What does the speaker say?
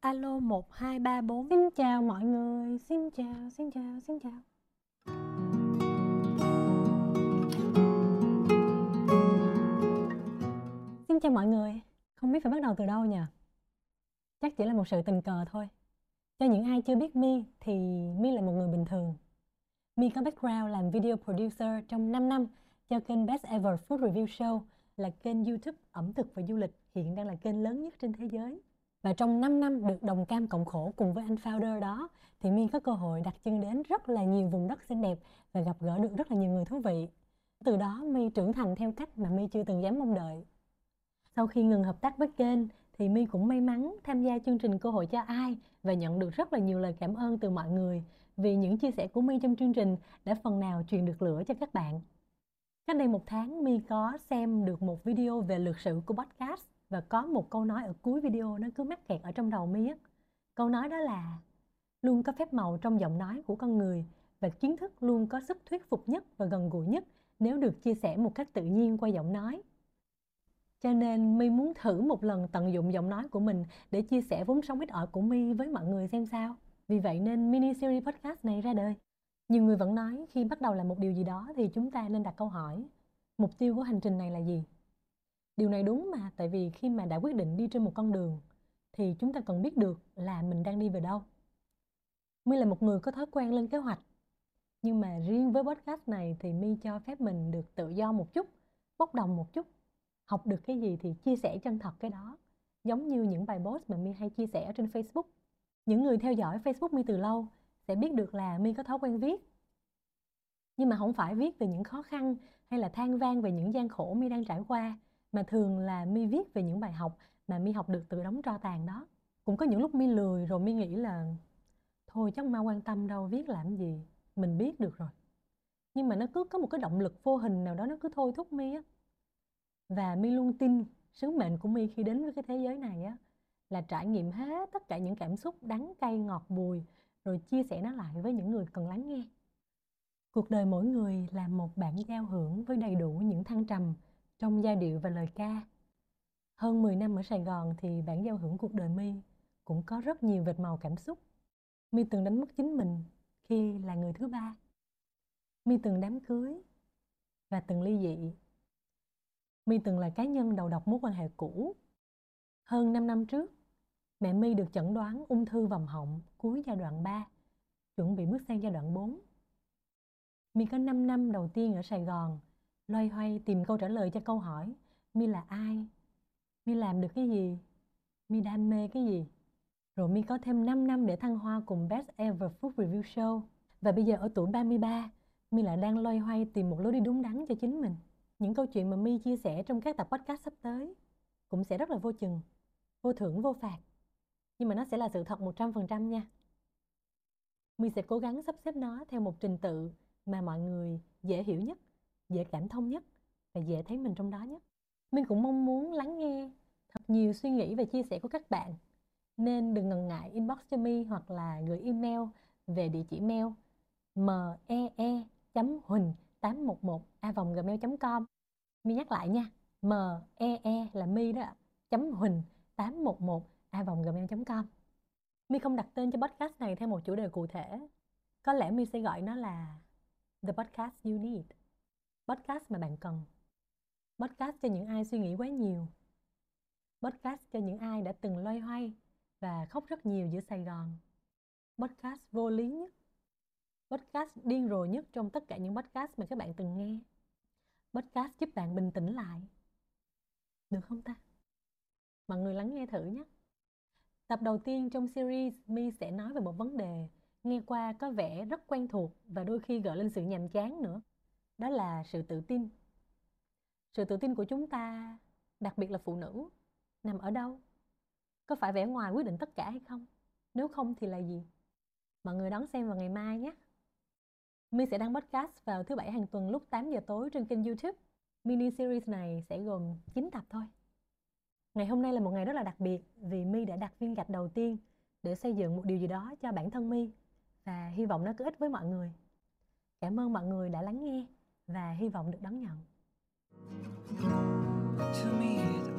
Alo 1234 Xin chào mọi người, xin chào, xin chào, xin chào. Xin chào mọi người, không biết phải bắt đầu từ đâu nhỉ? Chắc chỉ là một sự tình cờ thôi. Cho những ai chưa biết My thì My là một người bình thường. My có background làm video producer trong 5 năm cho kênh Best Ever Food Review Show là kênh YouTube ẩm thực và du lịch hiện đang là kênh lớn nhất trên thế giới. Và trong 5 năm được đồng cam cộng khổ cùng với anh founder đó, thì My có cơ hội đặt chân đến rất là nhiều vùng đất xinh đẹp và gặp gỡ được rất là nhiều người thú vị. Từ đó, My trưởng thành theo cách mà My chưa từng dám mong đợi. Sau khi ngừng hợp tác với kênh, thì My cũng may mắn tham gia chương trình Cơ hội cho ai và nhận được rất là nhiều lời cảm ơn từ mọi người vì những chia sẻ của My trong chương trình đã phần nào truyền được lửa cho các bạn. Cách đây một tháng, My có xem được một video về lược sử của podcast và có một câu nói ở cuối video nó cứ mắc kẹt ở trong đầu mi á. Câu nói đó là, luôn có phép màu trong giọng nói của con người và kiến thức luôn có sức thuyết phục nhất và gần gũi nhất nếu được chia sẻ một cách tự nhiên qua giọng nói. Cho nên mi muốn thử một lần tận dụng giọng nói của mình để chia sẻ vốn sống ít ỏi của mi với mọi người xem sao. Vì vậy nên mini series podcast này ra đời. Nhiều người vẫn nói khi bắt đầu làm một điều gì đó thì chúng ta nên đặt câu hỏi, mục tiêu của hành trình này là gì? Điều này đúng mà, tại vì khi mà đã quyết định đi trên một con đường, thì chúng ta cần biết được là mình đang đi về đâu. My là một người có thói quen lên kế hoạch, nhưng mà riêng với podcast này thì my cho phép mình được tự do một chút, bốc đồng một chút, học được cái gì thì chia sẻ chân thật cái đó, giống như những bài post mà my hay chia sẻ trên facebook. Những người theo dõi facebook my từ lâu sẽ biết được là my có thói quen viết. Nhưng mà không phải viết về những khó khăn hay là than vang về những gian khổ my đang trải qua mà thường là mi viết về những bài học mà mi học được từ đóng tro tàn đó. Cũng có những lúc mi lười rồi mi nghĩ là, thôi chắc mau quan tâm đâu, viết làm gì? Mình biết được rồi. Nhưng mà nó cứ có một cái động lực vô hình nào đó nó cứ thôi thúc mi á. Và mi luôn tin sứ mệnh của mi khi đến với cái thế giới này á, là trải nghiệm hết tất cả những cảm xúc đắng cay ngọt bùi, rồi chia sẻ nó lại với những người cần lắng nghe. Cuộc đời mỗi người là một bản giao hưởng với đầy đủ những thăng trầm trong giai điệu và lời ca. Hơn 10 năm ở Sài Gòn thì bản giao hưởng cuộc đời My cũng có rất nhiều vệt màu cảm xúc. My từng đánh mất chính mình khi là người thứ ba. My từng đám cưới và từng ly dị. My từng là cá nhân đầu độc mối quan hệ cũ. Hơn 5 năm trước, mẹ My được chẩn đoán ung thư vòng họng cuối giai đoạn 3, chuẩn bị bước sang giai đoạn 4. My có 5 năm đầu tiên ở Sài Gòn loay hoay tìm câu trả lời cho câu hỏi, mi là ai? Mi làm được cái gì? Mi đam mê cái gì? Rồi mi có thêm 5 năm để thăng hoa cùng Best Ever Food Review Show. Và bây giờ ở tuổi 33 mi lại đang loay hoay tìm một lối đi đúng đắn cho chính mình. Những câu chuyện mà mi chia sẻ trong các tập podcast sắp tới cũng sẽ rất là vô chừng, vô thưởng, vô phạt. Nhưng mà nó sẽ là sự thật 100% nha. Mi sẽ cố gắng sắp xếp nó theo một trình tự mà mọi người dễ hiểu nhất dễ cảm thông nhất và dễ thấy mình trong đó nhất. Mình cũng mong muốn lắng nghe thật nhiều suy nghĩ và chia sẻ của các bạn. Nên đừng ngần ngại inbox cho mi hoặc là gửi email về địa chỉ mail mee huỳnh 811 a vòng gmail com. Mi nhắc lại nha mee là mi đó chấm huỳnh 811 a vòng gmail com. Mi không đặt tên cho podcast này theo một chủ đề cụ thể. Có lẽ mi sẽ gọi nó là the podcast you need podcast mà bạn cần. Podcast cho những ai suy nghĩ quá nhiều. Podcast cho những ai đã từng loay hoay và khóc rất nhiều giữa sài gòn. Podcast vô lý nhất. Podcast điên rồ nhất trong tất cả những podcast mà các bạn từng nghe. Podcast giúp bạn bình tĩnh lại. Được không ta? Mọi người lắng nghe thử nhé. Tập đầu tiên trong series mi sẽ nói về một vấn đề nghe qua có vẻ rất quen thuộc và đôi khi gợi lên sự nhàm chán nữa đó là sự tự tin sự tự tin của chúng ta, đặc biệt là phụ nữ, nằm ở đâu có phải vẻ ngoài quyết định tất cả hay không nếu không thì là gì mọi người đón xem vào ngày mai nhé My sẽ đăng podcast vào thứ bảy hàng tuần lúc 8 giờ tối trên kênh YouTube. Mini series này sẽ gồm 9 tập thôi. Ngày hôm nay là một ngày rất là đặc biệt vì My đã đặt viên gạch đầu tiên để xây dựng một điều gì đó cho bản thân My và hy vọng nó có ích với mọi người. Cảm ơn mọi người đã lắng nghe và hy vọng được đón nhận. To me